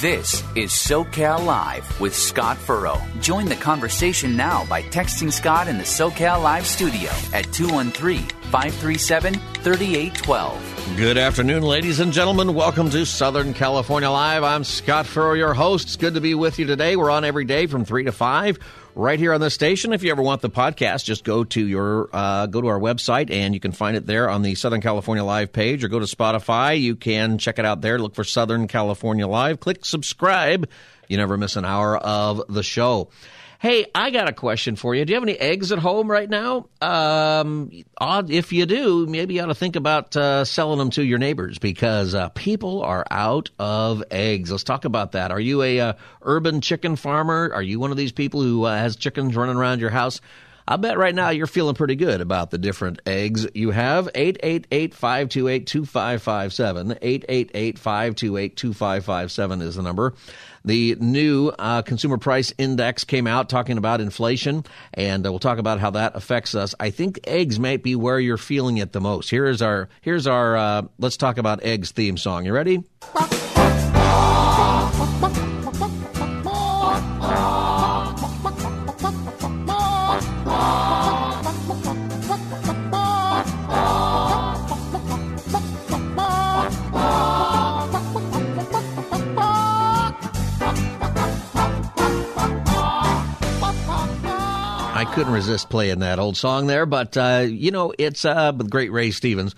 This is SoCal Live with Scott Furrow. Join the conversation now by texting Scott in the SoCal Live studio at 213 537 3812. Good afternoon, ladies and gentlemen. Welcome to Southern California Live. I'm Scott Furrow, your host. It's good to be with you today. We're on every day from 3 to 5 right here on the station. If you ever want the podcast, just go to your uh, go to our website and you can find it there on the Southern California Live page, or go to Spotify. You can check it out there. Look for Southern California Live. Click subscribe. You never miss an hour of the show. Hey, I got a question for you. Do you have any eggs at home right now? Um, odd if you do, maybe you ought to think about uh, selling them to your neighbors because uh, people are out of eggs. Let's talk about that. Are you a uh, urban chicken farmer? Are you one of these people who uh, has chickens running around your house? I bet right now you're feeling pretty good about the different eggs you have. 888 528 2557. 888 528 2557 is the number. The new uh, consumer price index came out talking about inflation, and uh, we'll talk about how that affects us. I think eggs might be where you're feeling it the most. Here is our here's our uh, let's talk about eggs theme song. You ready? Couldn't resist playing that old song there, but uh, you know it's uh, great Ray Stevens.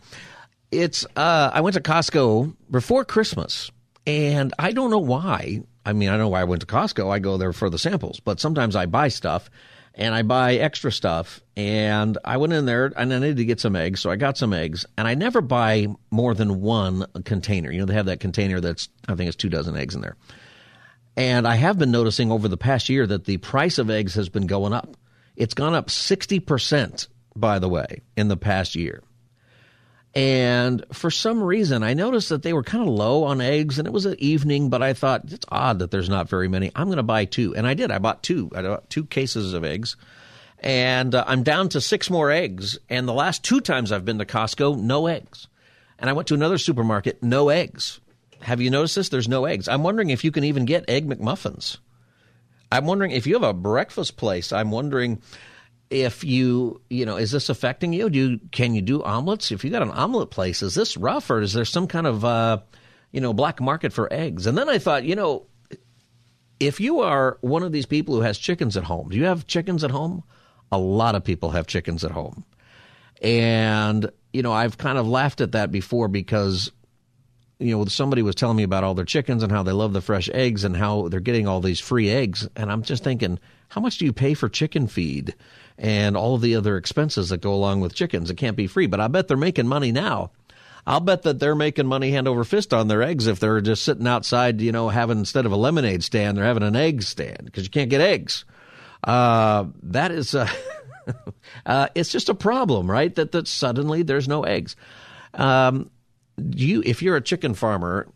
It's uh, I went to Costco before Christmas, and I don't know why. I mean, I know why I went to Costco. I go there for the samples, but sometimes I buy stuff and I buy extra stuff. And I went in there and I needed to get some eggs, so I got some eggs. And I never buy more than one container. You know, they have that container that's I think it's two dozen eggs in there. And I have been noticing over the past year that the price of eggs has been going up. It's gone up 60%, by the way, in the past year. And for some reason, I noticed that they were kind of low on eggs, and it was an evening, but I thought it's odd that there's not very many. I'm going to buy two. And I did. I bought two. I bought two cases of eggs. And uh, I'm down to six more eggs. And the last two times I've been to Costco, no eggs. And I went to another supermarket, no eggs. Have you noticed this? There's no eggs. I'm wondering if you can even get egg McMuffins. I'm wondering if you have a breakfast place. I'm wondering if you, you know, is this affecting you? Do you can you do omelets? If you got an omelet place, is this rough or is there some kind of, uh, you know, black market for eggs? And then I thought, you know, if you are one of these people who has chickens at home, do you have chickens at home? A lot of people have chickens at home. And, you know, I've kind of laughed at that before because you know, somebody was telling me about all their chickens and how they love the fresh eggs and how they're getting all these free eggs. And I'm just thinking, how much do you pay for chicken feed and all of the other expenses that go along with chickens? It can't be free, but I bet they're making money now. I'll bet that they're making money hand over fist on their eggs if they're just sitting outside, you know, having instead of a lemonade stand, they're having an egg stand because you can't get eggs. Uh, that is, uh, uh, it's just a problem, right? That that suddenly there's no eggs. Um, you if you're a chicken farmer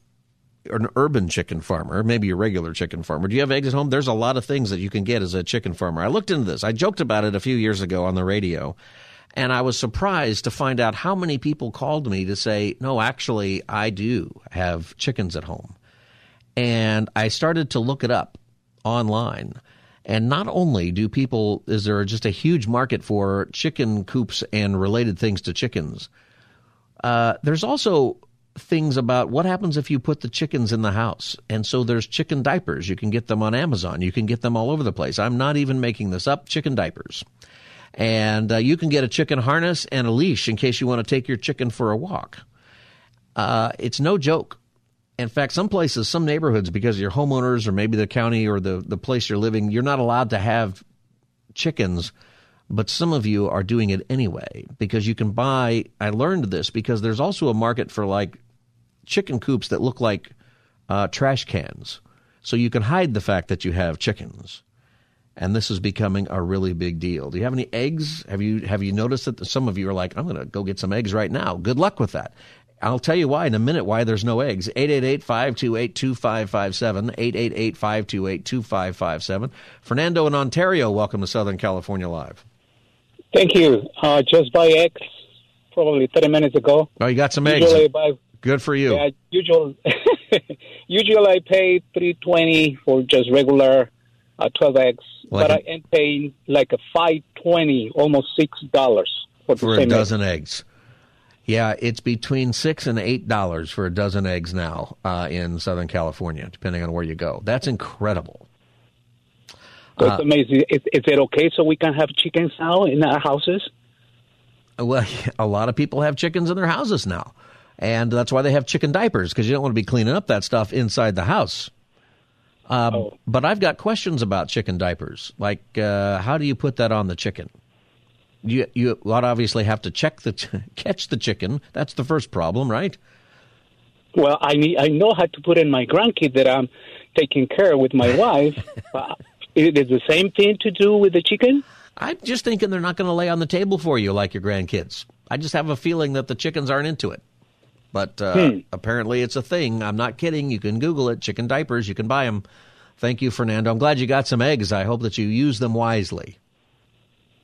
an urban chicken farmer, maybe a regular chicken farmer, do you have eggs at home? There's a lot of things that you can get as a chicken farmer. I looked into this. I joked about it a few years ago on the radio, and I was surprised to find out how many people called me to say, "No, actually, I do have chickens at home." And I started to look it up online. And not only do people, is there just a huge market for chicken coops and related things to chickens, uh, there's also things about what happens if you put the chickens in the house. And so there's chicken diapers. You can get them on Amazon. You can get them all over the place. I'm not even making this up. Chicken diapers. And uh, you can get a chicken harness and a leash in case you want to take your chicken for a walk. Uh, it's no joke. In fact, some places, some neighborhoods, because your homeowners or maybe the county or the, the place you're living, you're not allowed to have chickens but some of you are doing it anyway because you can buy. I learned this because there's also a market for like chicken coops that look like uh, trash cans, so you can hide the fact that you have chickens. And this is becoming a really big deal. Do you have any eggs? Have you have you noticed that some of you are like, I'm going to go get some eggs right now. Good luck with that. I'll tell you why in a minute why there's no eggs. 888-528-2557, 888-528-2557. Fernando in Ontario, welcome to Southern California Live. Thank you. Uh, just buy eggs probably 30 minutes ago. Oh, you got some eggs. Buy, Good for you. Yeah, usually, usually I pay 320 for just regular uh, 12 eggs, like but a, I am paying like a 520, almost $6 for, for a dozen eggs. eggs. Yeah, it's between six and eight dollars for a dozen eggs now uh, in Southern California, depending on where you go. That's incredible. That's uh, amazing. Is, is, it okay so we can have chickens now in our houses? Well, a lot of people have chickens in their houses now, and that's why they have chicken diapers because you don't want to be cleaning up that stuff inside the house. Um, oh. But I've got questions about chicken diapers. Like, uh, how do you put that on the chicken? you you would obviously have to check the catch the chicken. That's the first problem, right? Well, I need, I know how to put in my grandkid that I'm taking care of with my wife. uh, it is the same thing to do with the chicken. I'm just thinking they're not going to lay on the table for you like your grandkids. I just have a feeling that the chickens aren't into it. But uh, hmm. apparently it's a thing. I'm not kidding. You can Google it. Chicken diapers. You can buy them. Thank you, Fernando. I'm glad you got some eggs. I hope that you use them wisely.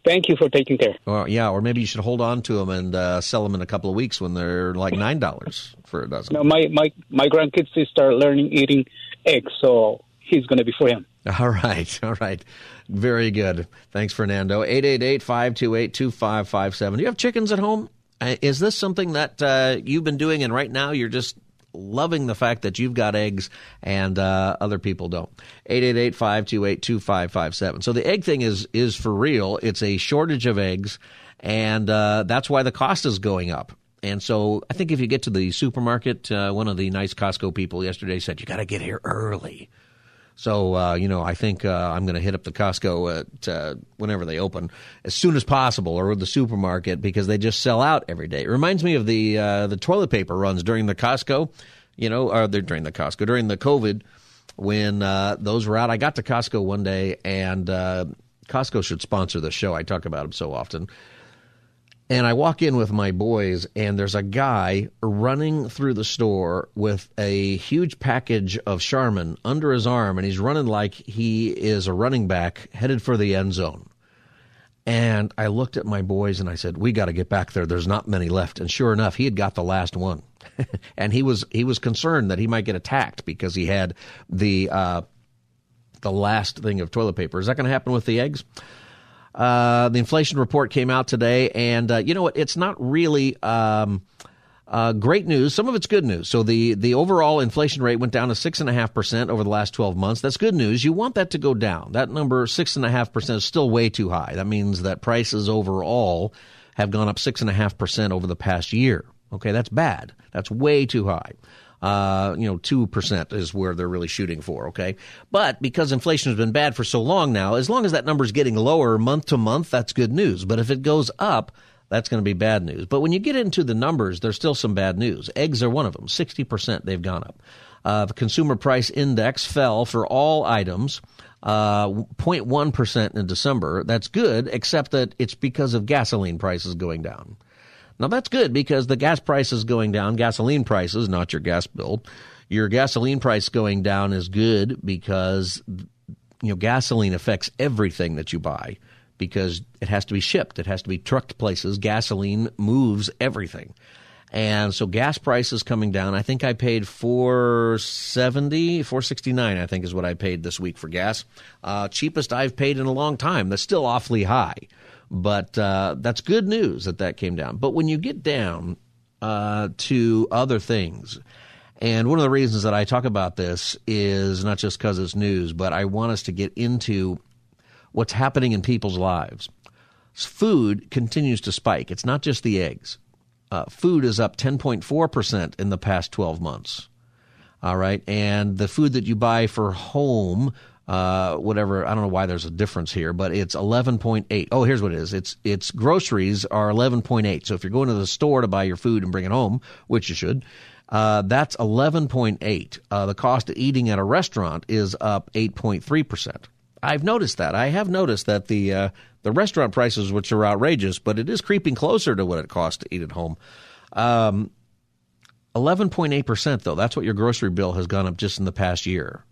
Thank you for taking care. Or yeah, or maybe you should hold on to them and uh, sell them in a couple of weeks when they're like nine dollars for a dozen. No, my my my grandkids start learning eating eggs, so he's going to be for him. All right, all right, very good. Thanks, Fernando. Eight eight eight five two eight two five five seven. Do you have chickens at home? Uh, is this something that uh, you've been doing, and right now you're just loving the fact that you've got eggs and uh, other people don't. 888-528-2557. So the egg thing is is for real. It's a shortage of eggs, and uh, that's why the cost is going up. And so I think if you get to the supermarket, uh, one of the nice Costco people yesterday said, you got to get here early. So uh, you know, I think uh, I'm going to hit up the Costco at uh, whenever they open as soon as possible, or the supermarket because they just sell out every day. It reminds me of the uh, the toilet paper runs during the Costco, you know, or during the Costco during the COVID when uh, those were out. I got to Costco one day, and uh, Costco should sponsor the show. I talk about them so often. And I walk in with my boys, and there's a guy running through the store with a huge package of Charmin under his arm, and he's running like he is a running back headed for the end zone. And I looked at my boys and I said, "We got to get back there. There's not many left." And sure enough, he had got the last one, and he was he was concerned that he might get attacked because he had the uh, the last thing of toilet paper. Is that going to happen with the eggs? Uh, the inflation report came out today, and uh, you know what? It's not really um, uh, great news. Some of it's good news. So the the overall inflation rate went down to six and a half percent over the last twelve months. That's good news. You want that to go down. That number six and a half percent is still way too high. That means that prices overall have gone up six and a half percent over the past year. Okay, that's bad. That's way too high. Uh, you know, 2% is where they're really shooting for, okay? But because inflation has been bad for so long now, as long as that number is getting lower month to month, that's good news. But if it goes up, that's going to be bad news. But when you get into the numbers, there's still some bad news. Eggs are one of them. 60% they've gone up. Uh, the consumer price index fell for all items. Uh, 0.1% in December. That's good, except that it's because of gasoline prices going down. Now that's good because the gas price is going down, gasoline prices, not your gas bill. Your gasoline price going down is good because you know gasoline affects everything that you buy because it has to be shipped, it has to be trucked places. Gasoline moves everything. And so gas prices coming down. I think I paid 470, 469 I think is what I paid this week for gas. Uh, cheapest I've paid in a long time. That's still awfully high. But uh, that's good news that that came down. But when you get down uh, to other things, and one of the reasons that I talk about this is not just because it's news, but I want us to get into what's happening in people's lives. Food continues to spike. It's not just the eggs. Uh, food is up 10.4% in the past 12 months. All right. And the food that you buy for home uh, whatever. I don't know why there's a difference here, but it's 11.8. Oh, here's what it is. It's it's groceries are 11.8. So if you're going to the store to buy your food and bring it home, which you should, Uh, that's 11.8. Uh, the cost of eating at a restaurant is up 8.3 percent. I've noticed that. I have noticed that the uh, the restaurant prices, which are outrageous, but it is creeping closer to what it costs to eat at home. Um, 11.8 percent, though. That's what your grocery bill has gone up just in the past year.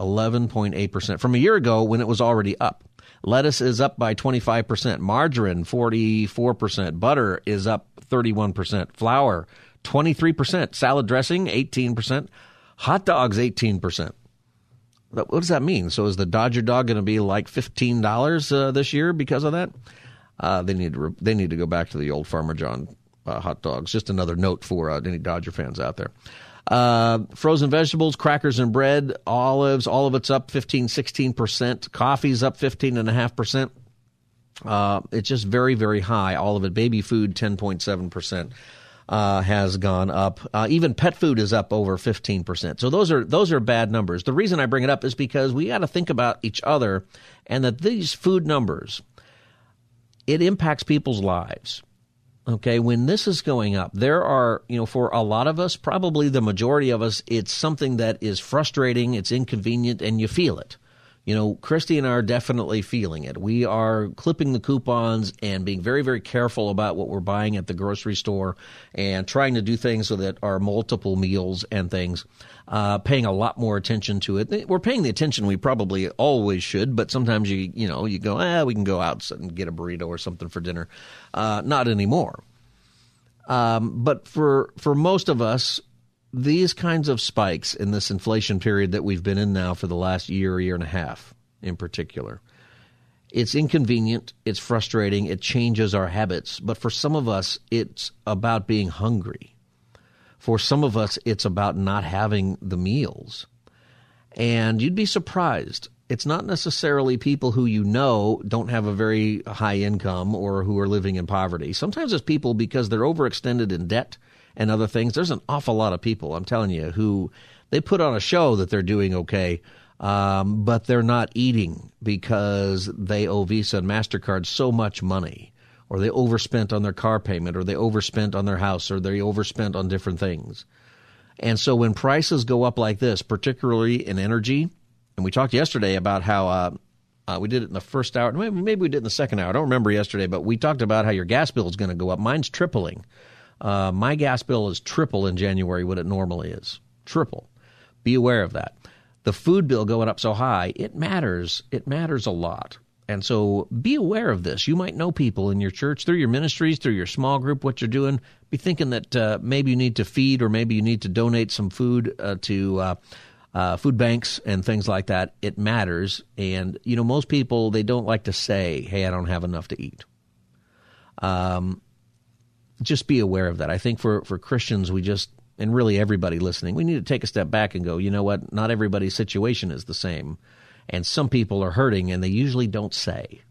11.8 percent from a year ago when it was already up. Lettuce is up by 25 percent. Margarine 44 percent. Butter is up 31 percent. Flour 23 percent. Salad dressing 18 percent. Hot dogs 18 percent. What does that mean? So is the Dodger dog going to be like fifteen dollars uh, this year because of that? Uh, they need to re- they need to go back to the old Farmer John uh, hot dogs. Just another note for uh, any Dodger fans out there. Uh, frozen vegetables, crackers and bread, olives, all of it's up 15, 16%. Coffee's up 15.5%. Uh, it's just very, very high. All of it. Baby food, 10.7% uh, has gone up. Uh, even pet food is up over 15%. So those are those are bad numbers. The reason I bring it up is because we got to think about each other and that these food numbers it impacts people's lives. Okay, when this is going up, there are, you know, for a lot of us, probably the majority of us, it's something that is frustrating, it's inconvenient, and you feel it you know, Christy and I are definitely feeling it. We are clipping the coupons and being very, very careful about what we're buying at the grocery store and trying to do things so that our multiple meals and things, uh, paying a lot more attention to it. We're paying the attention we probably always should, but sometimes you, you know, you go, ah, we can go out and get a burrito or something for dinner. Uh, not anymore. Um, but for for most of us, these kinds of spikes in this inflation period that we've been in now for the last year, year and a half in particular, it's inconvenient, it's frustrating, it changes our habits. But for some of us, it's about being hungry. For some of us, it's about not having the meals. And you'd be surprised. It's not necessarily people who you know don't have a very high income or who are living in poverty. Sometimes it's people because they're overextended in debt and other things. There's an awful lot of people, I'm telling you, who they put on a show that they're doing okay, um, but they're not eating because they owe Visa and MasterCard so much money, or they overspent on their car payment, or they overspent on their house, or they overspent on different things. And so when prices go up like this, particularly in energy, and we talked yesterday about how uh, uh, we did it in the first hour. Maybe, maybe we did it in the second hour. I don't remember yesterday, but we talked about how your gas bill is going to go up. Mine's tripling. Uh, my gas bill is triple in January what it normally is. Triple. Be aware of that. The food bill going up so high, it matters. It matters a lot. And so be aware of this. You might know people in your church, through your ministries, through your small group, what you're doing. Be thinking that uh, maybe you need to feed or maybe you need to donate some food uh, to uh, uh food banks and things like that. It matters. And, you know, most people, they don't like to say, hey, I don't have enough to eat. Um, just be aware of that. I think for, for Christians, we just, and really everybody listening, we need to take a step back and go, you know what? Not everybody's situation is the same. And some people are hurting and they usually don't say.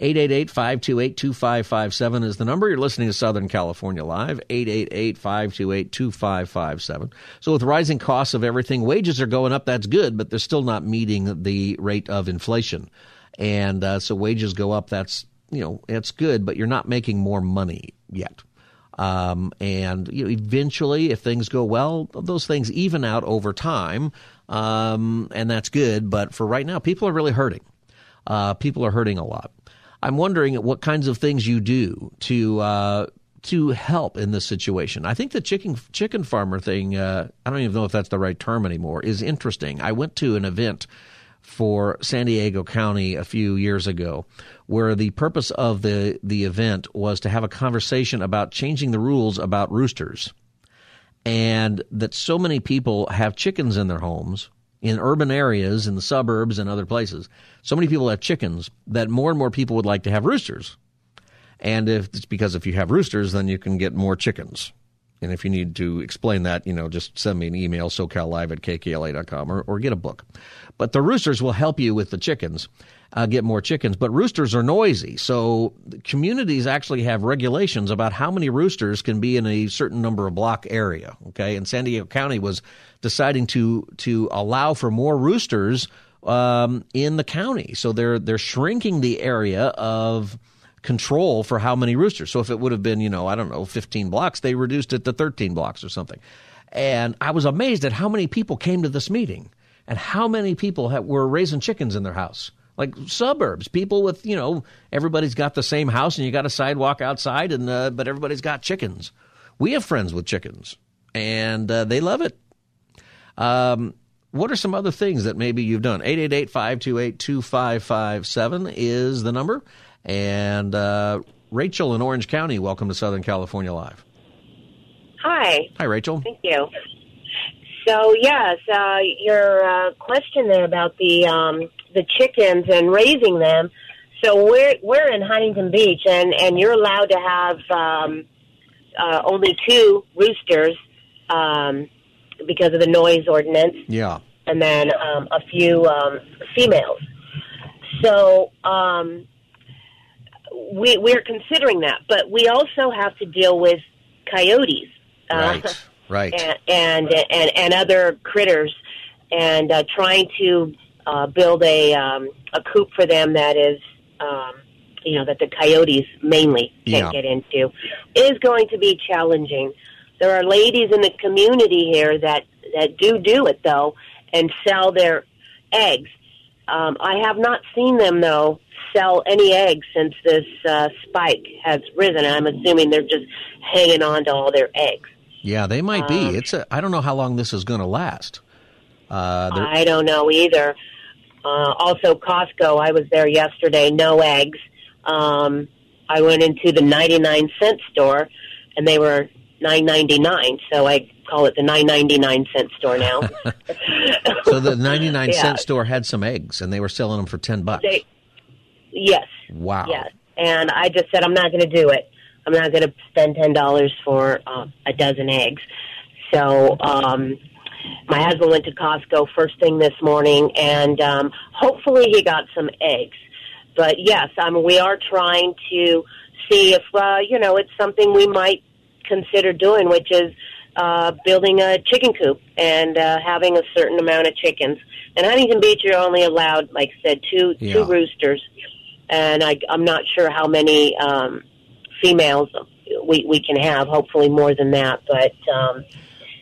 888-528-2557 is the number. You're listening to Southern California Live, 888-528-2557. So with rising costs of everything, wages are going up. That's good, but they're still not meeting the rate of inflation. And uh, so wages go up. That's, you know, it's good, but you're not making more money yet. Um, and you know, eventually, if things go well, those things even out over time, um, and that's good. But for right now, people are really hurting. Uh, people are hurting a lot. I'm wondering what kinds of things you do to uh, to help in this situation. I think the chicken chicken farmer thing. Uh, I don't even know if that's the right term anymore. Is interesting. I went to an event for San Diego County a few years ago, where the purpose of the, the event was to have a conversation about changing the rules about roosters. And that so many people have chickens in their homes in urban areas, in the suburbs, and other places. So many people have chickens that more and more people would like to have roosters. And if it's because if you have roosters, then you can get more chickens. And if you need to explain that, you know, just send me an email, socallive at kkla.com or, or get a book. But the roosters will help you with the chickens, uh, get more chickens. But roosters are noisy. So communities actually have regulations about how many roosters can be in a certain number of block area. Okay. And San Diego County was deciding to, to allow for more roosters um, in the county. So they're, they're shrinking the area of, control for how many roosters. So if it would have been, you know, I don't know, 15 blocks, they reduced it to 13 blocks or something. And I was amazed at how many people came to this meeting and how many people have, were raising chickens in their house. Like suburbs, people with you know everybody's got the same house and you got a sidewalk outside, and uh, but everybody's got chickens. We have friends with chickens, and uh, they love it. Um, what are some other things that maybe you've done? 888-528-2557 is the number. And uh, Rachel in Orange County, welcome to Southern California Live. Hi. Hi, Rachel. Thank you. So yes, uh, your uh, question there about the um, the chickens and raising them. So we're we're in Huntington Beach, and and you're allowed to have um, uh, only two roosters um, because of the noise ordinance. Yeah. And then um, a few um, females. So um, we we're considering that, but we also have to deal with coyotes. Right. Uh, right. And, and and and other critters, and uh, trying to uh, build a um, a coop for them that is, um, you know, that the coyotes mainly can't Yeah. get into, is going to be challenging. There are ladies in the community here that that do do it though, and sell their eggs. Um, I have not seen them though sell any eggs since this uh, spike has risen. I'm assuming they're just hanging on to all their eggs. Yeah, they might be. Um, It's a, I don't know how long this is going to last. Uh, I don't know either. Uh, also, Costco. I was there yesterday. No eggs. Um, I went into the ninety-nine cent store, and they were nine ninety-nine. So I call it the nine ninety-nine cent store now. so the 99 Yeah. cent store had some eggs and they were selling them for 10 bucks. They, yes, wow. yes. And I just said I'm not going to do it. I'm not going to spend ten dollars for uh, a dozen eggs. So um, my husband went to Costco first thing this morning, and um, hopefully he got some eggs. But yes, I mean we are trying to see if uh, you know it's something we might consider doing, which is uh, building a chicken coop and uh, having a certain amount of chickens. In Huntington Beach, you're only allowed, like I said, two Yeah. two roosters, and I, I'm not sure how many um, females we we can have. Hopefully, more than that. But um,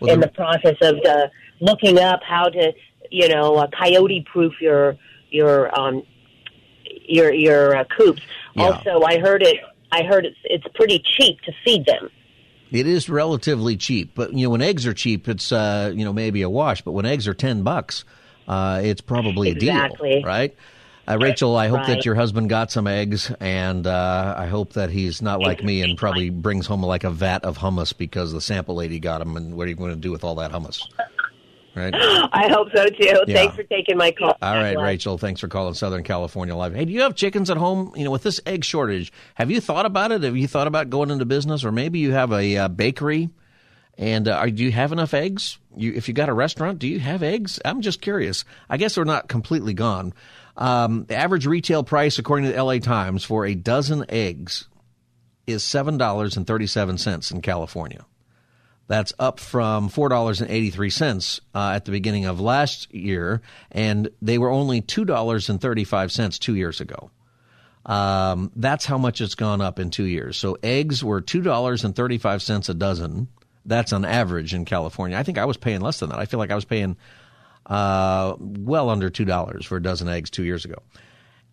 Well, in the- the process of uh, looking up how to, you know, uh, coyote proof your your um, your your uh, coops. Yeah. Also, I heard it. I heard it's it's pretty cheap to feed them. It is relatively cheap, but you know when eggs are cheap, it's uh, you know maybe a wash. But when eggs are ten bucks, uh, it's probably a deal, right? Uh, Rachel, I hope that your husband got some eggs, and uh, I hope that he's not like me and probably brings home like a vat of hummus because the sample lady got him. And what are you going to do with all that hummus? Right. I hope so too. Yeah. Thanks for taking my call. All right, Rachel. Thanks for calling Southern California Live. Hey, do you have chickens at home? You know, with this egg shortage, have you thought about it? Have you thought about going into business, or maybe you have a uh, bakery? And uh, are, do you have enough eggs? You, if you got a restaurant, do you have eggs? I'm just curious. I guess they're not completely gone. Um, the average retail price, according to the LA Times, for a dozen eggs is seven dollars and thirty-seven cents in California. That's up from four dollars and eighty-three cents uh, at the beginning of last year, and they were only two dollars and thirty-five cents two years ago. Um, that's how much it's gone up in two years. So eggs were two dollars and thirty-five cents a dozen. That's on average in California. I think I was paying less than that. I feel like I was paying uh, well under two dollars for a dozen eggs two years ago,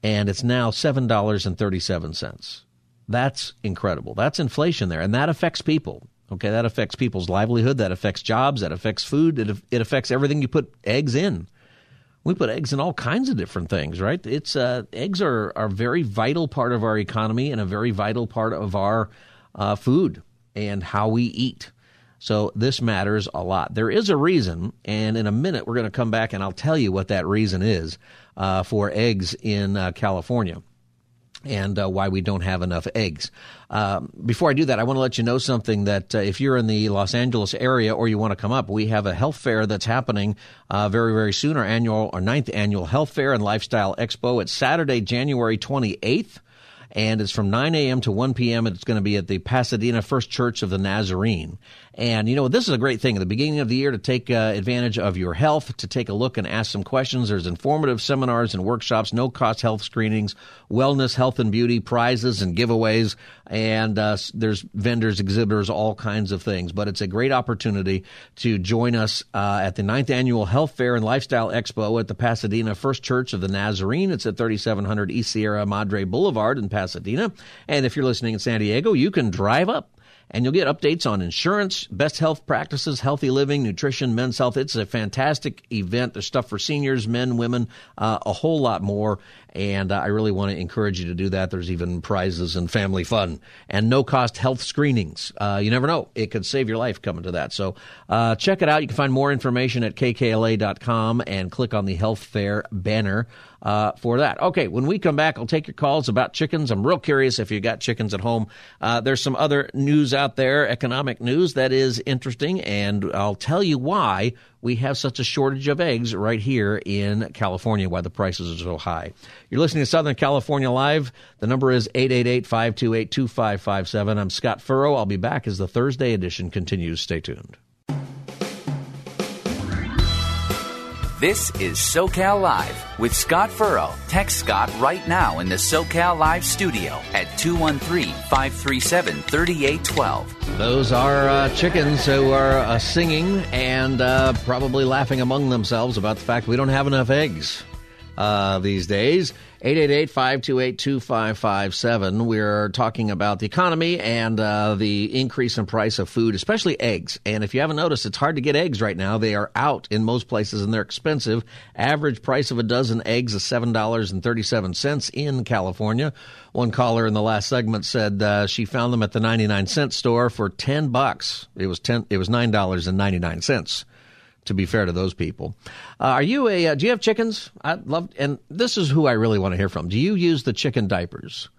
and it's now seven dollars and thirty-seven cents. That's incredible. That's inflation there, and that affects people. Okay, that affects people's livelihood. That affects jobs. That affects food. It, it affects everything you put eggs in. We put eggs in all kinds of different things, right? It's uh, eggs are are a very vital part of our economy and a very vital part of our uh, food and how we eat. So this matters a lot. There is a reason, and in a minute we're going to come back and I'll tell you what that reason is uh, for eggs in uh, California and uh, why we don't have enough eggs. Um, before I do that, I want to let you know something that uh, if you're in the Los Angeles area or you want to come up, we have a health fair that's happening uh, very, very soon. Our annual, our ninth annual health fair and lifestyle expo. It's Saturday, January 28th. And it's from 9 a.m. to 1 p.m. It's going to be at the Pasadena First Church of the Nazarene. And you know, this is a great thing at the beginning of the year to take uh, advantage of your health, to take a look and ask some questions. There's informative seminars and workshops, no cost health screenings, wellness, health and beauty, prizes and giveaways, and uh, there's vendors, exhibitors, all kinds of things. But it's a great opportunity to join us uh, at the ninth annual Health Fair and Lifestyle Expo at the Pasadena First Church of the Nazarene. It's at 3700 East Sierra Madre Boulevard in Pasadena. And if you're listening in San Diego, you can drive up and you'll get updates on insurance, best health practices, healthy living, nutrition, men's health. It's a fantastic event. There's stuff for seniors, men, women, uh, a whole lot more. And uh, I really want to encourage you to do that. There's even prizes and family fun and no cost health screenings. Uh, you never know. It could save your life coming to that. So uh, check it out. You can find more information at kkla.com and click on the health fair banner uh, for that. Okay, when we come back, I'll take your calls about chickens. I'm real curious if you got chickens at home. Uh, there's some other news out there, economic news that is interesting, and I'll tell you why we have such a shortage of eggs right here in California, why the prices are so high. You're listening to Southern California Live. The number is 888-528-2557. I'm Scott Furrow. I'll be back as the Thursday edition continues. Stay tuned. This is SoCal Live with Scott Furrow. Text Scott right now in the SoCal Live studio at 213 537 3812. Those are uh, chickens who are uh, singing and uh, probably laughing among themselves about the fact we don't have enough eggs uh, these days. 888-528-2557. We're talking about the economy and uh, the increase in price of food, especially eggs. And if you haven't noticed, it's hard to get eggs right now. They are out in most places and they're expensive. Average price of a dozen eggs is $7.37 in California. One caller in the last segment said uh, she found them at the 99 cent store for 10 bucks. It was 10 it was $9.99 to be fair to those people. Uh, are you a? Uh, do you have chickens? I love, and this is who I really want to hear from. Do you use the chicken diapers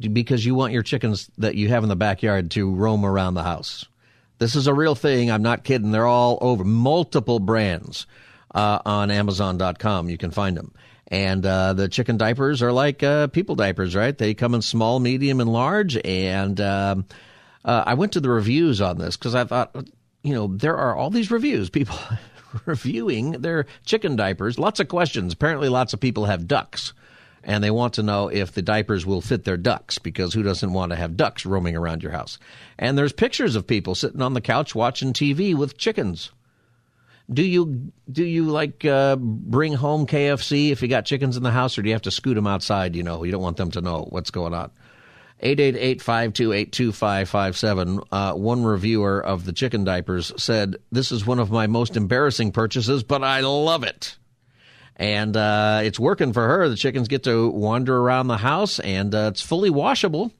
because you want your chickens that you have in the backyard to roam around the house? This is a real thing. I'm not kidding. They're all over multiple brands uh, on Amazon.com. You can find them. And uh, the chicken diapers are like uh, people diapers, right? They come in small, medium, and large. And um, uh, I went to the reviews on this because I thought, you know, there are all these reviews, people reviewing their chicken diapers. Lots of questions. Apparently, lots of people have ducks, and they want to know if the diapers will fit their ducks because who doesn't want to have ducks roaming around your house? And there's pictures of people sitting on the couch watching TV with chickens. Do you do you like uh, bring home KFC if you got chickens in the house, or do you have to scoot them outside? You know, you don't want them to know what's going on. 888-528-2557. Uh, one reviewer of the chicken diapers said, this is one of my most embarrassing purchases, but I love it. And uh, it's working for her. The chickens get to wander around the house, and uh, it's fully washable.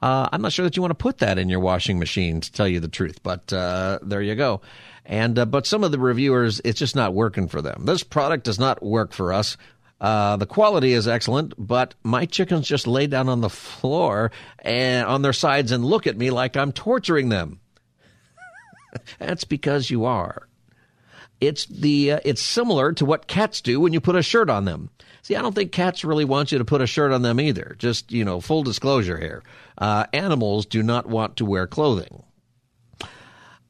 Uh, I'm not sure that you want to put that in your washing machine, to tell you the truth, but uh, there you go. And uh, but some of the reviewers, it's just not working for them. This product does not work for us. Uh, the quality is excellent, but my chickens just lay down on the floor and on their sides and look at me like I'm torturing them. That's because you are. It's the uh, it's similar to what cats do when you put a shirt on them. See, I don't think cats really want you to put a shirt on them either. Just you know, full disclosure here. Uh, animals do not want to wear clothing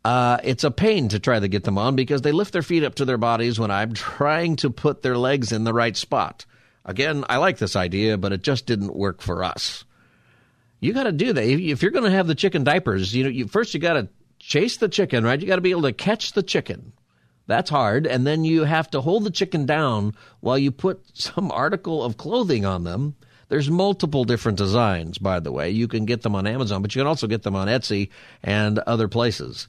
uh, it's a pain to try to get them on because they lift their feet up to their bodies when I'm trying to put their legs in the right spot. Again, I like this idea, but it just didn't work for us. You got to do that if you're going to have the chicken diapers. You know, you, first you got to chase the chicken, right? You got to be able to catch the chicken. That's hard, and then you have to hold the chicken down while you put some article of clothing on them. There's multiple different designs, by the way. You can get them on Amazon, but you can also get them on Etsy and other places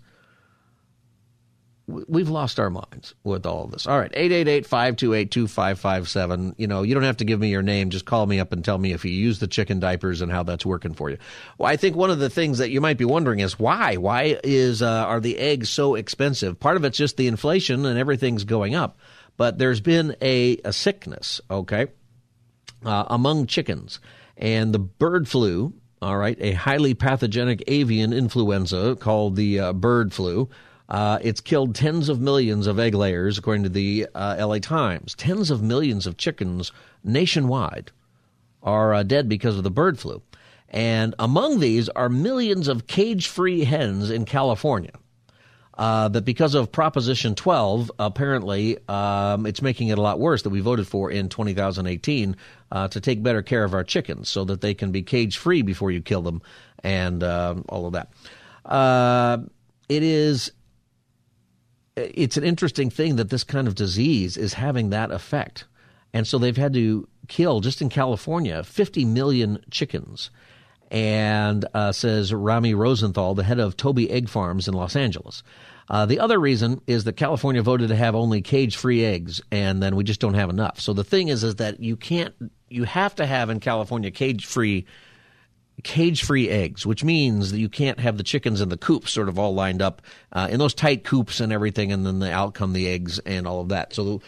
we've lost our minds with all of this. All right, 888-528-2557. You know, you don't have to give me your name. Just call me up and tell me if you use the chicken diapers and how that's working for you. Well, I think one of the things that you might be wondering is why? Why is uh, are the eggs so expensive? Part of it's just the inflation and everything's going up. But there's been a, a sickness, okay, uh, among chickens. And the bird flu, all right, a highly pathogenic avian influenza called the uh, bird flu, uh, it's killed tens of millions of egg layers, according to the uh, LA Times. Tens of millions of chickens nationwide are uh, dead because of the bird flu. And among these are millions of cage free hens in California. uh, that because of Proposition 12, apparently um, it's making it a lot worse that we voted for in 2018 uh, to take better care of our chickens so that they can be cage free before you kill them and uh, all of that. Uh, it is. It's an interesting thing that this kind of disease is having that effect. And so they've had to kill, just in California, 50 million chickens and uh, says Rami Rosenthal, the head of Toby Egg Farms in Los Angeles. Uh, the other reason is that California voted to have only cage-free eggs, and then we just don't have enough. So the thing is, is that you can't, you have to have in California cage-free, cage-free eggs, which means that you can't have the chickens in the coops sort of all lined up uh, in those tight coops and everything, and then the, out come the eggs and all of that. So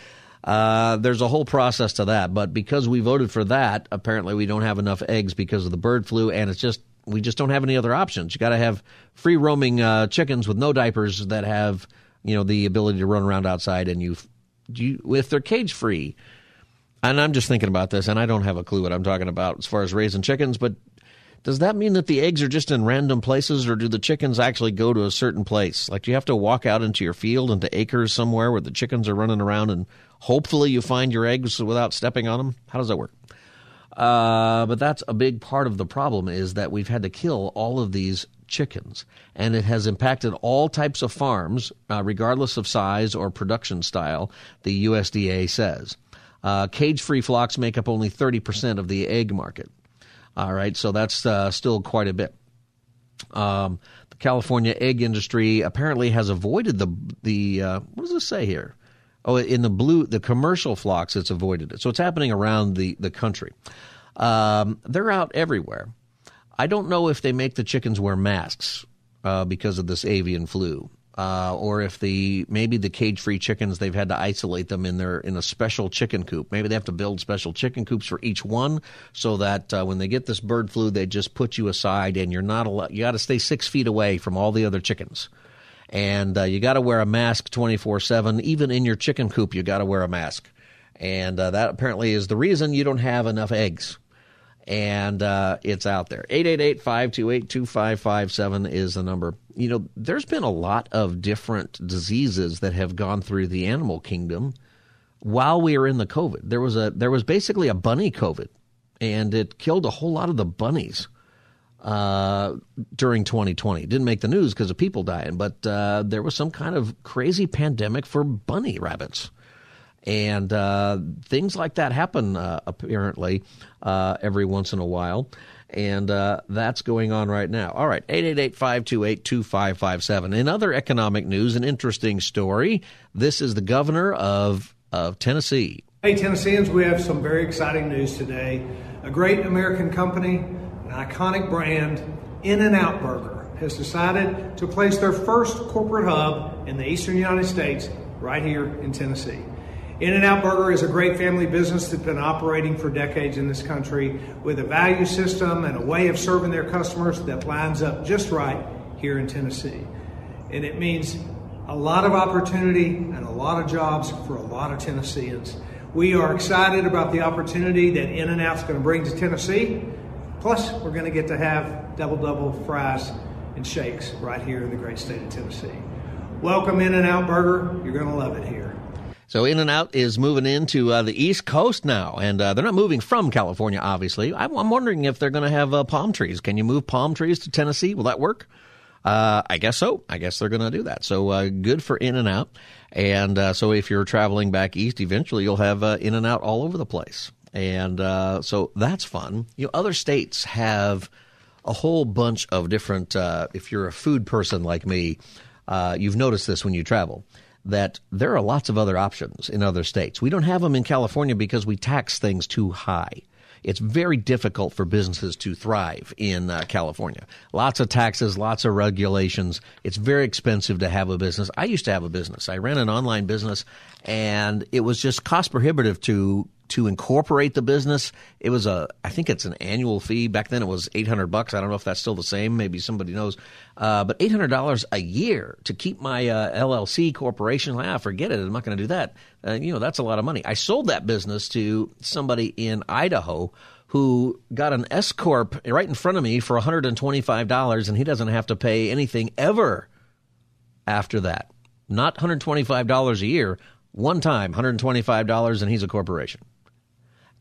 uh, there's a whole process to that, but because we voted for that, apparently we don't have enough eggs because of the bird flu, and it's just we just don't have any other options. You got to have free roaming uh, chickens with no diapers that have you know the ability to run around outside, and you, you if they're cage free. And I'm just thinking about this, and I don't have a clue what I'm talking about as far as raising chickens, but does that mean that the eggs are just in random places, or do the chickens actually go to a certain place? Like, do you have to walk out into your field, into acres somewhere where the chickens are running around, and hopefully you find your eggs without stepping on them? How does that work? Uh, but that's a big part of the problem is that we've had to kill all of these chickens, and it has impacted all types of farms, uh, regardless of size or production style. The USDA says uh, cage-free flocks make up only 30% of the egg market. All right, so that's uh, still quite a bit. Um, the California egg industry apparently has avoided the the uh, what does it say here? Oh, in the blue, the commercial flocks, it's avoided it. So it's happening around the the country. Um, they're out everywhere. I don't know if they make the chickens wear masks uh, because of this avian flu uh, or if the maybe the cage free chickens they've had to isolate them in their in a special chicken coop. Maybe they have to build special chicken coops for each one so that uh, when they get this bird flu, they just put you aside and you're not allowed. You got to stay six feet away from all the other chickens. And uh, you got to wear a mask 24 7. Even in your chicken coop, you got to wear a mask. And uh, that apparently is the reason you don't have enough eggs and uh, it's out there. 888-528-2557 is the number. You know, there's been a lot of different diseases that have gone through the animal kingdom while we were in the COVID. There was a there was basically a bunny COVID, and it killed a whole lot of the bunnies uh, during 2020. It didn't make the news because of people dying, but uh, there was some kind of crazy pandemic for bunny rabbits and uh, things like that happen uh, apparently uh, every once in a while. And uh, that's going on right now. All right, 888 528 2557. In other economic news, an interesting story. This is the governor of, of Tennessee. Hey, Tennesseans, we have some very exciting news today. A great American company, an iconic brand, In N Out Burger, has decided to place their first corporate hub in the eastern United States right here in Tennessee. In N Out Burger is a great family business that's been operating for decades in this country with a value system and a way of serving their customers that lines up just right here in Tennessee. And it means a lot of opportunity and a lot of jobs for a lot of Tennesseans. We are excited about the opportunity that In N Out's going to bring to Tennessee. Plus, we're going to get to have double double fries and shakes right here in the great state of Tennessee. Welcome In N Out Burger. You're going to love it here. So In and Out is moving into uh, the East Coast now, and uh, they're not moving from California, obviously. I'm, I'm wondering if they're going to have uh, palm trees. Can you move palm trees to Tennessee? Will that work? Uh, I guess so. I guess they're going to do that. So uh, good for In and Out. And uh, so if you're traveling back east, eventually you'll have In and Out all over the place. And so that's fun. You know, other states have a whole bunch of different. if you're a food person like me, you've noticed this when you travel that there are lots of other options in other states. We don't have them in California because we tax things too high. It's very difficult for businesses to thrive in uh, California. Lots of taxes, lots of regulations. It's very expensive to have a business. I used to have a business. I ran an online business and it was just cost prohibitive to to incorporate the business. It was a, I think it's an annual fee. Back then it was 800 bucks. I don't know if that's still the same. Maybe somebody knows. Uh, but $800 a year to keep my uh, LLC corporation. Ah, forget it. I'm not going to do that. Uh, you know, that's a lot of money. I sold that business to somebody in Idaho who got an S corp right in front of me for $125 and he doesn't have to pay anything ever after that. Not $125 a year, one time $125 and he's a corporation.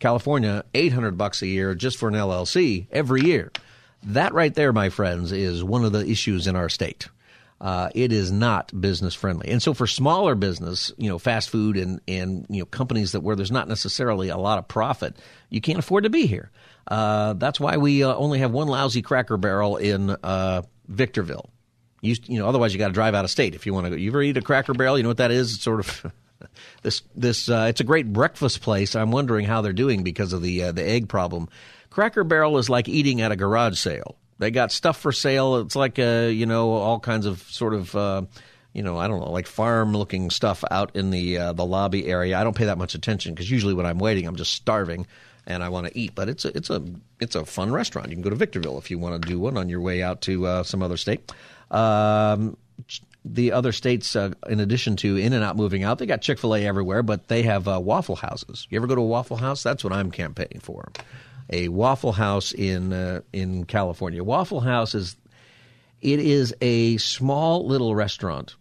California, 800 bucks a year just for an LLC every year. That right there, my friends, is one of the issues in our state. Uh, it is not business friendly. And so for smaller business, you know, fast food and, and, you know, companies that where there's not necessarily a lot of profit, you can't afford to be here. Uh, that's why we uh, only have one lousy cracker barrel in uh, Victorville. You, you know, otherwise you got to drive out of state if you want to go. You ever eat a cracker barrel? You know what that is? It's sort of this this uh, it's a great breakfast place. I'm wondering how they're doing because of the uh, the egg problem. Cracker Barrel is like eating at a garage sale. They got stuff for sale. It's like uh, you know all kinds of sort of uh, you know I don't know like farm looking stuff out in the uh, the lobby area. I don't pay that much attention because usually when I'm waiting I'm just starving and I want to eat. But it's a it's a it's a fun restaurant. You can go to Victorville if you want to do one on your way out to uh, some other state. Um, the other states, uh, in addition to In and Out moving out, they got Chick Fil A everywhere, but they have uh, Waffle Houses. You ever go to a Waffle House? That's what I'm campaigning for. A Waffle House in uh, in California. Waffle House is it is a small little restaurant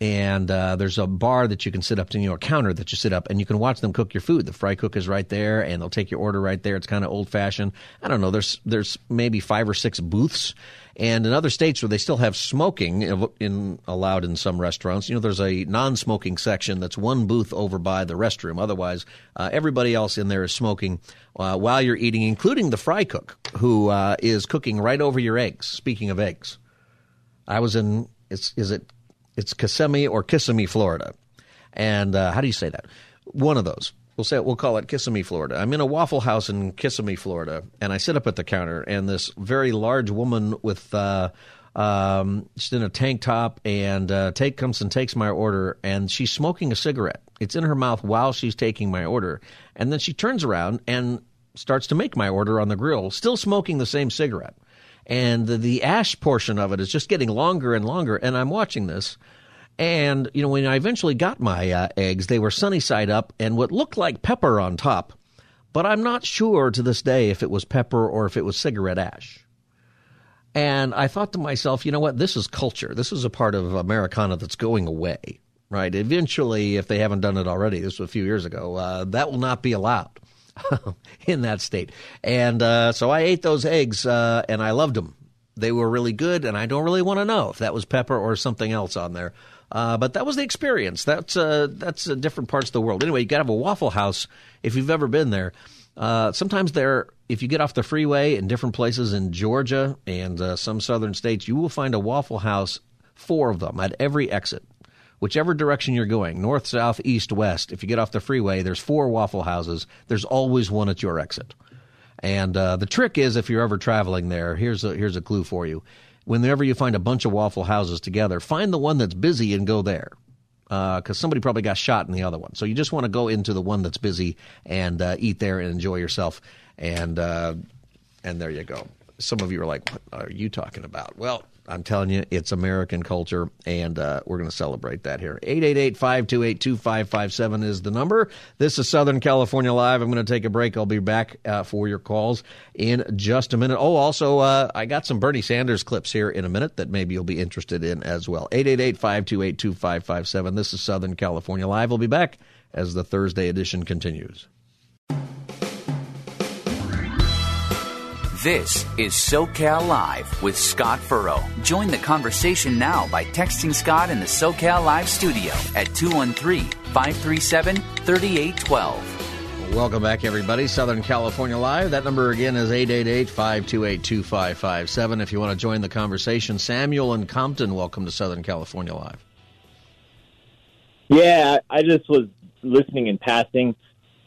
and uh, there's a bar that you can sit up to, you know, a counter that you sit up, and you can watch them cook your food. The fry cook is right there, and they'll take your order right there. It's kind of old fashioned. I don't know. There's there's maybe five or six booths, and in other states where they still have smoking in, allowed in some restaurants, you know, there's a non-smoking section that's one booth over by the restroom. Otherwise, uh, everybody else in there is smoking uh, while you're eating, including the fry cook who uh, is cooking right over your eggs. Speaking of eggs, I was in. Is it it's Kissimmee or Kissimmee, Florida. And uh, how do you say that? One of those. We'll say it, we'll call it Kissimmee, Florida. I'm in a Waffle House in Kissimmee, Florida, and I sit up at the counter, and this very large woman with uh, um, she's in a tank top and uh, take comes and takes my order, and she's smoking a cigarette. It's in her mouth while she's taking my order, and then she turns around and starts to make my order on the grill, still smoking the same cigarette and the, the ash portion of it is just getting longer and longer. And I'm watching this. And, you know, when I eventually got my uh, eggs, they were sunny side up and what looked like pepper on top. But I'm not sure to this day if it was pepper or if it was cigarette ash. And I thought to myself, you know what? This is culture. This is a part of Americana that's going away, right? Eventually, if they haven't done it already, this was a few years ago, uh, that will not be allowed. in that state. And uh, so I ate those eggs uh, and I loved them. They were really good, and I don't really want to know if that was pepper or something else on there. Uh, but that was the experience. That's uh, that's uh, different parts of the world. Anyway, you got to have a Waffle House if you've ever been there. Uh, sometimes there, if you get off the freeway in different places in Georgia and some southern states, you will find a Waffle House, four of them at every exit whichever direction you're going, north, south, east, west, if you get off the freeway, there's four Waffle Houses. There's always one at your exit. And uh, the trick is, if you're ever traveling there, here's a here's a clue for you. Whenever you find a bunch of Waffle Houses together, find the one that's busy and go there, because uh, somebody probably got shot in the other one. So you just want to go into the one that's busy and uh, eat there and enjoy yourself. And uh, and there you go. Some of you are like, "What are you talking about?" Well, I'm telling you, it's American culture, and uh, we're going to celebrate that here. 888-528-2557 is the number. This is Southern California Live. I'm going to take a break. I'll be back uh, for your calls in just a minute. Oh, also, uh, I got some Bernie Sanders clips here in a minute that maybe you'll be interested in as well. 888-528-2557. This is Southern California Live. We'll be back as the Thursday edition continues. This is SoCal Live with Scott Furrow. Join the conversation now by texting Scott in the SoCal Live studio at 213 537 3812. Welcome back, everybody. Southern California Live. That number again is 888 528 2557. If you want to join the conversation, Samuel and Compton, welcome to Southern California Live. Yeah, I just was listening in passing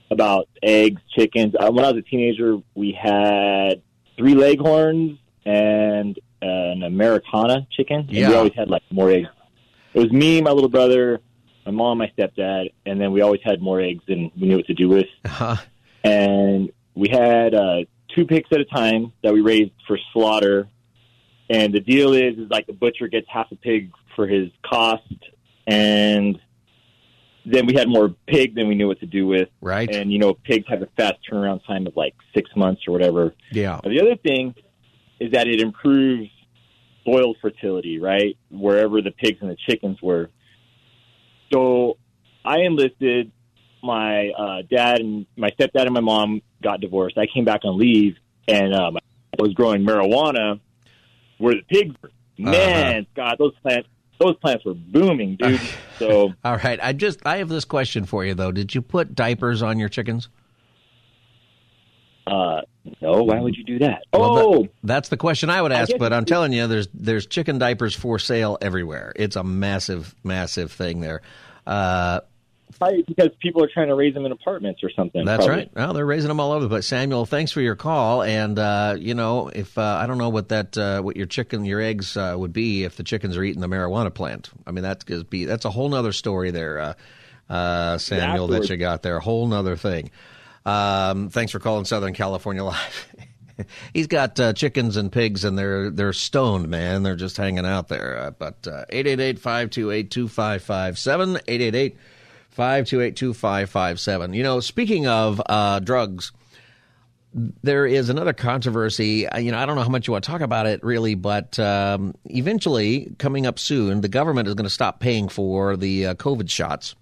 about eggs, chickens. Uh, when I was a teenager, we had three leghorns and an Americana chicken. And yeah. we always had like more eggs. It was me, my little brother, my mom, my stepdad, and then we always had more eggs than we knew what to do with. Uh-huh. And we had uh, two pigs at a time that we raised for slaughter. And the deal is, is like the butcher gets half a pig for his cost, and then we had more pig than we knew what to do with. Right. And, you know, pigs have a fast turnaround time of like six months or whatever. Yeah. But the other thing is that it improves soil fertility, right? Wherever the pigs and the chickens were. So I enlisted. My uh, dad and my stepdad and my mom got divorced. I came back on leave, and um, I was growing marijuana where the pigs were. Uh-huh. Man, uh-huh. God, those plants those plants were booming, dude. So, all right, I just I have this question for you though. Did you put diapers on your chickens? Uh, no. Why would you do that? Well, oh, that, that's the question I would ask. I but I'm telling you, there's there's chicken diapers for sale everywhere. It's a massive, massive thing there. Uh, because people are trying to raise them in apartments or something. That's probably. right. Well, they're raising them all over. But Samuel, thanks for your call. And uh, you know, if uh, I don't know what that uh, what your chicken, your eggs uh, would be if the chickens are eating the marijuana plant. I mean, that's be that's a whole nother story there, uh, uh, Samuel, that you got there. A whole nother thing. Um, thanks for calling Southern California Live. He's got uh, chickens and pigs, and they're they're stoned, man. They're just hanging out there. Uh, but eight eight eight five two eight two five five seven eight eight eight. 528 You know, speaking of uh, drugs, there is another controversy. Uh, you know, I don't know how much you want to talk about it really, but um, eventually, coming up soon, the government is going to stop paying for the uh, COVID shots.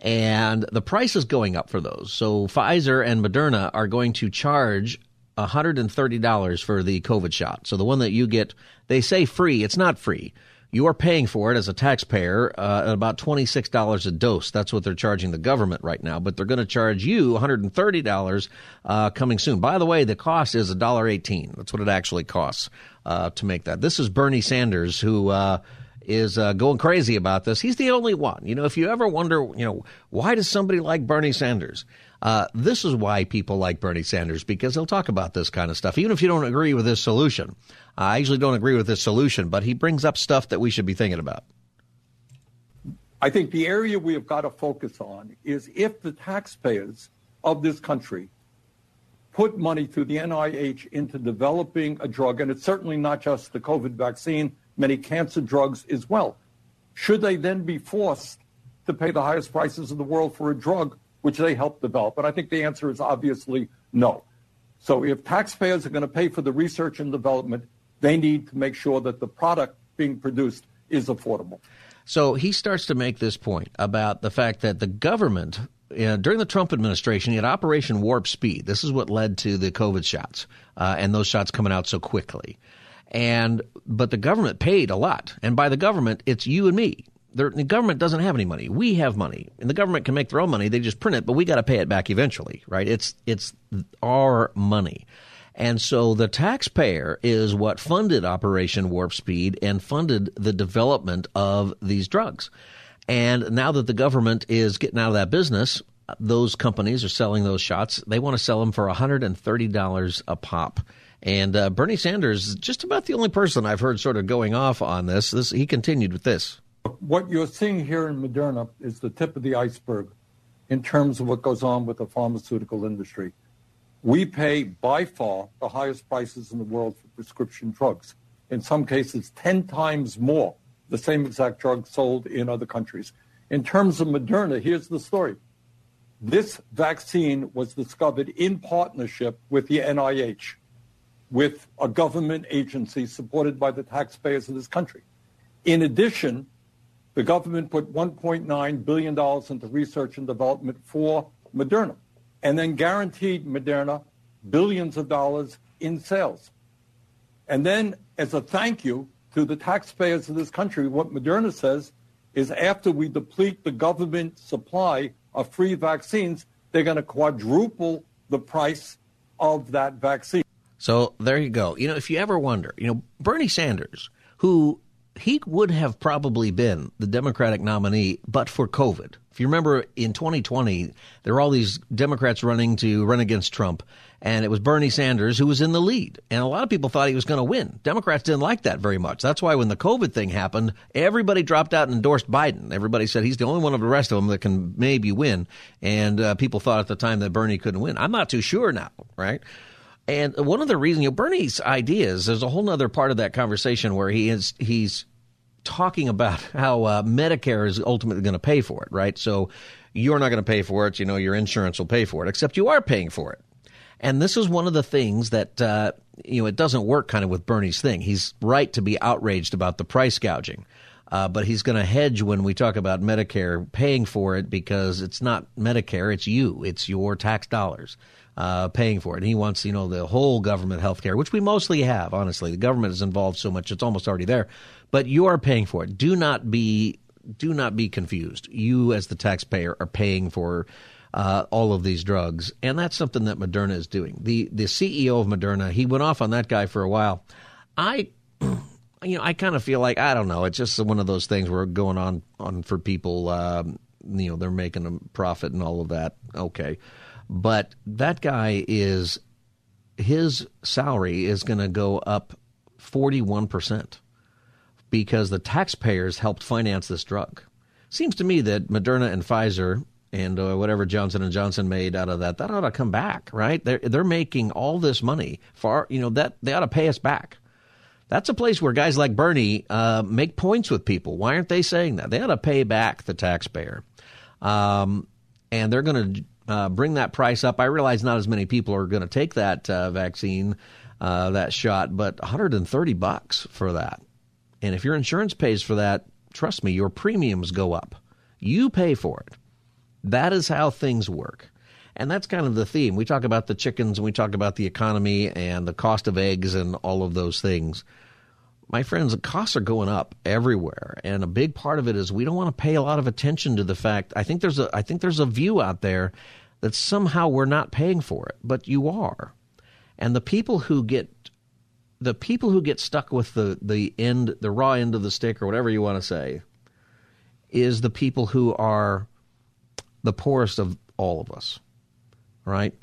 And the price is going up for those. So Pfizer and Moderna are going to charge $130 for the COVID shot. So the one that you get, they say free. It's not free you are paying for it as a taxpayer uh, at about $26 a dose. That's what they're charging the government right now, but they're going to charge you $130 uh, coming soon. By the way, the cost is $1.18. That's what it actually costs uh, to make that. This is Bernie Sanders, who uh, is uh, going crazy about this. He's the only one. You know, if you ever wonder, you know, why does somebody like Bernie Sanders? Uh, this is why people like Bernie Sanders because he'll talk about this kind of stuff, even if you don't agree with his solution. I usually don't agree with his solution, but he brings up stuff that we should be thinking about. I think the area we have got to focus on is if the taxpayers of this country put money through the NIH into developing a drug, and it's certainly not just the COVID vaccine, many cancer drugs as well. Should they then be forced to pay the highest prices in the world for a drug which they helped develop? And I think the answer is obviously no. So if taxpayers are going to pay for the research and development, they need to make sure that the product being produced is affordable. So he starts to make this point about the fact that the government, during the Trump administration, he had Operation Warp Speed. This is what led to the COVID shots uh, and those shots coming out so quickly. And but the government paid a lot, and by the government, it's you and me the government doesn't have any money. We have money, and the government can make their own money. They just print it, but we got to pay it back eventually, right? It's it's our money, and so the taxpayer is what funded Operation Warp Speed and funded the development of these drugs. And now that the government is getting out of that business, those companies are selling those shots. They want to sell them for $130 a pop. And uh, Bernie Sanders is just about the only person I've heard sort of going off on this. This he continued with this. What you're seeing here in Moderna is the tip of the iceberg in terms of what goes on with the pharmaceutical industry. We pay by far the highest prices in the world for prescription drugs. In some cases, 10 times more the same exact drug sold in other countries. In terms of Moderna, here's the story. This vaccine was discovered in partnership with the NIH, with a government agency supported by the taxpayers of this country. In addition, the government put $1.9 billion into research and development for Moderna and then guaranteed Moderna billions of dollars in sales. And then, as a thank you to the taxpayers of this country, what Moderna says is after we deplete the government supply of free vaccines, they're going to quadruple the price of that vaccine. So there you go. You know, if you ever wonder, you know, Bernie Sanders, who he would have probably been the Democratic nominee, but for COVID. If you remember in 2020, there were all these Democrats running to run against Trump, and it was Bernie Sanders who was in the lead. And a lot of people thought he was going to win. Democrats didn't like that very much. That's why when the COVID thing happened, everybody dropped out and endorsed Biden. Everybody said he's the only one of the rest of them that can maybe win. And uh, people thought at the time that Bernie couldn't win. I'm not too sure now, right? And one of the reasons, you know, Bernie's ideas, there's a whole other part of that conversation where he is, he's talking about how uh, Medicare is ultimately going to pay for it, right? So you're not going to pay for it. You know, your insurance will pay for it, except you are paying for it. And this is one of the things that uh, you know, it doesn't work kind of with Bernie's thing. He's right to be outraged about the price gouging. Uh, but he's going to hedge when we talk about Medicare paying for it because it's not Medicare, it's you, it's your tax dollars uh, paying for it. And he wants, you know, the whole government health care, which we mostly have, honestly. The government is involved so much, it's almost already there. But you are paying for it. Do not be do not be confused. You, as the taxpayer, are paying for uh, all of these drugs, and that's something that Moderna is doing. the The CEO of Moderna, he went off on that guy for a while. I, you know, I kind of feel like I don't know. It's just one of those things where going on on for people. Um, you know, they're making a profit and all of that. Okay, but that guy is his salary is going to go up forty one percent because the taxpayers helped finance this drug. Seems to me that Moderna and Pfizer and uh, whatever Johnson and Johnson made out of that, that ought to come back, right? They're they're making all this money for you know that they ought to pay us back. That's a place where guys like Bernie uh, make points with people. Why aren't they saying that? They ought to pay back the taxpayer, um, and they're going to uh, bring that price up. I realize not as many people are going to take that uh, vaccine, uh, that shot, but 130 bucks for that. And if your insurance pays for that, trust me, your premiums go up. You pay for it. That is how things work. And that's kind of the theme. We talk about the chickens and we talk about the economy and the cost of eggs and all of those things. My friends, the costs are going up everywhere, and a big part of it is we don't want to pay a lot of attention to the fact. I think there's a I think there's a view out there that somehow we're not paying for it, but you are. And the people who get the people who get stuck with the the end, the raw end of the stick, or whatever you want to say, is the people who are the poorest of all of us, right?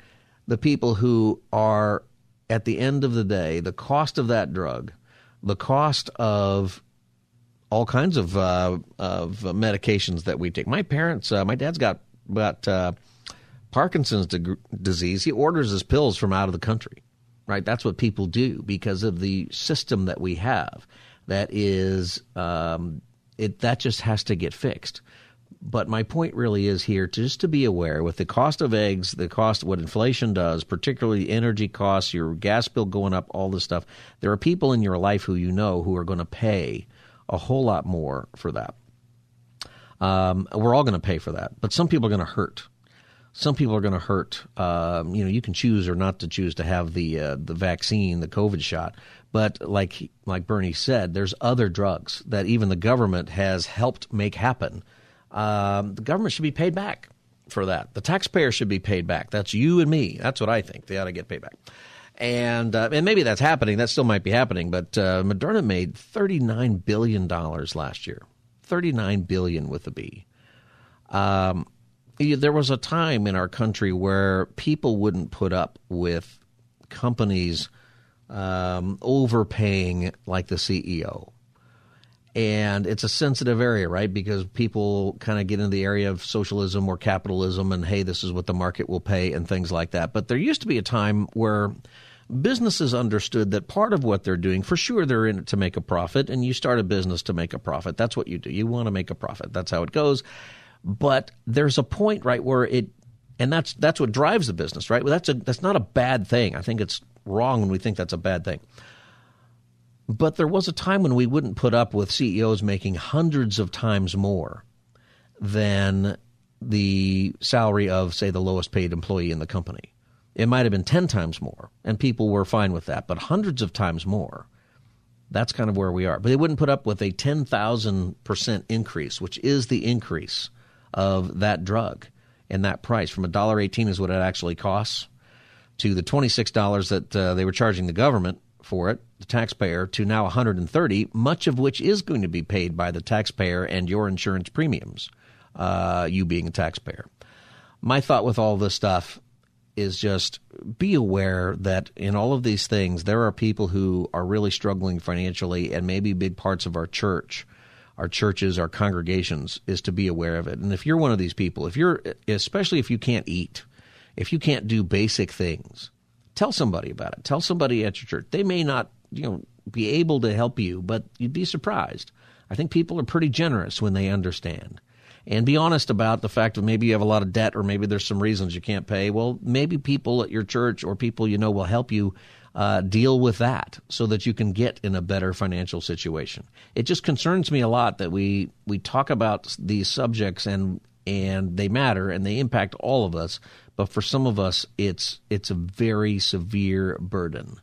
The people who are at the end of the day, the cost of that drug, the cost of all kinds of uh, of medications that we take. My parents, uh, my dad's got got uh, Parkinson's d- disease. He orders his pills from out of the country right? That's what people do because of the system that we have. That is, um, it that just has to get fixed. But my point really is here to just to be aware with the cost of eggs, the cost what inflation does, particularly energy costs, your gas bill going up, all this stuff. There are people in your life who you know who are going to pay a whole lot more for that. Um, we're all going to pay for that, but some people are going to hurt some people are going to hurt. Um, you know, you can choose or not to choose to have the uh, the vaccine, the COVID shot. But like like Bernie said, there's other drugs that even the government has helped make happen. Um, the government should be paid back for that. The taxpayer should be paid back. That's you and me. That's what I think. They ought to get paid back. And uh, and maybe that's happening. That still might be happening. But uh, Moderna made thirty nine billion dollars last year. Thirty nine billion with a B. Um, there was a time in our country where people wouldn't put up with companies um, overpaying like the CEO. And it's a sensitive area, right? Because people kind of get into the area of socialism or capitalism and, hey, this is what the market will pay and things like that. But there used to be a time where businesses understood that part of what they're doing, for sure, they're in it to make a profit, and you start a business to make a profit. That's what you do. You want to make a profit. That's how it goes. But there's a point, right, where it, and that's that's what drives the business, right? Well, that's a that's not a bad thing. I think it's wrong when we think that's a bad thing. But there was a time when we wouldn't put up with CEOs making hundreds of times more than the salary of, say, the lowest paid employee in the company. It might have been 10 times more, and people were fine with that, but hundreds of times more. That's kind of where we are. But they wouldn't put up with a 10,000% increase, which is the increase of that drug and that price from $1.18 is what it actually costs to the $26 that uh, they were charging the government for it, the taxpayer, to now 130, much of which is going to be paid by the taxpayer and your insurance premiums, uh, you being a taxpayer. My thought with all this stuff is just be aware that in all of these things, there are people who are really struggling financially, and maybe big parts of our church our churches, our congregations, is to be aware of it. And if you're one of these people, if you're, especially if you can't eat, if you can't do basic things, tell somebody about it. Tell somebody at your church. They may not, you know, be able to help you, but you'd be surprised. I think people are pretty generous when they understand. And be honest about the fact that maybe you have a lot of debt or maybe there's some reasons you can't pay. Well, maybe people at your church or people you know will help you uh, deal with that so that you can get in a better financial situation. It just concerns me a lot that we we talk about these subjects and and they matter and they impact all of us, but for some of us it's it's a very severe burden.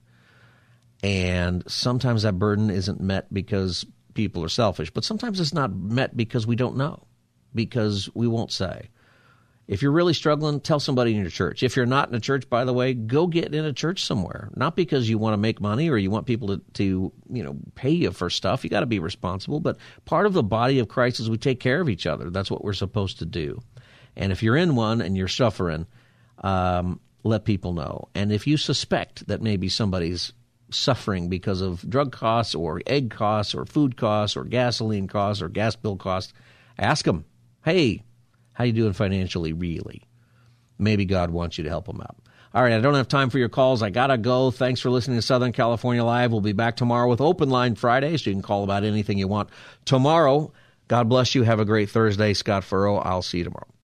And sometimes that burden isn't met because people are selfish, but sometimes it's not met because we don't know, because we won't say. If you're really struggling, tell somebody in your church. If you're not in a church, by the way, go get in a church somewhere. Not because you want to make money or you want people to, to you know, pay you for stuff. You got to be responsible. But part of the body of Christ is we take care of each other. That's what we're supposed to do. And if you're in one and you're suffering, um, let people know. And if you suspect that maybe somebody's suffering because of drug costs or egg costs or food costs or gasoline costs or gas bill costs, ask them, hey, how you doing financially, really? Maybe God wants you to help them out. All right, I don't have time for your calls. I got to go. Thanks for listening to Southern California Live. We'll be back tomorrow with Open Line Friday, so you can call about anything you want tomorrow. God bless you. Have a great Thursday. Scott Furrow. I'll see you tomorrow.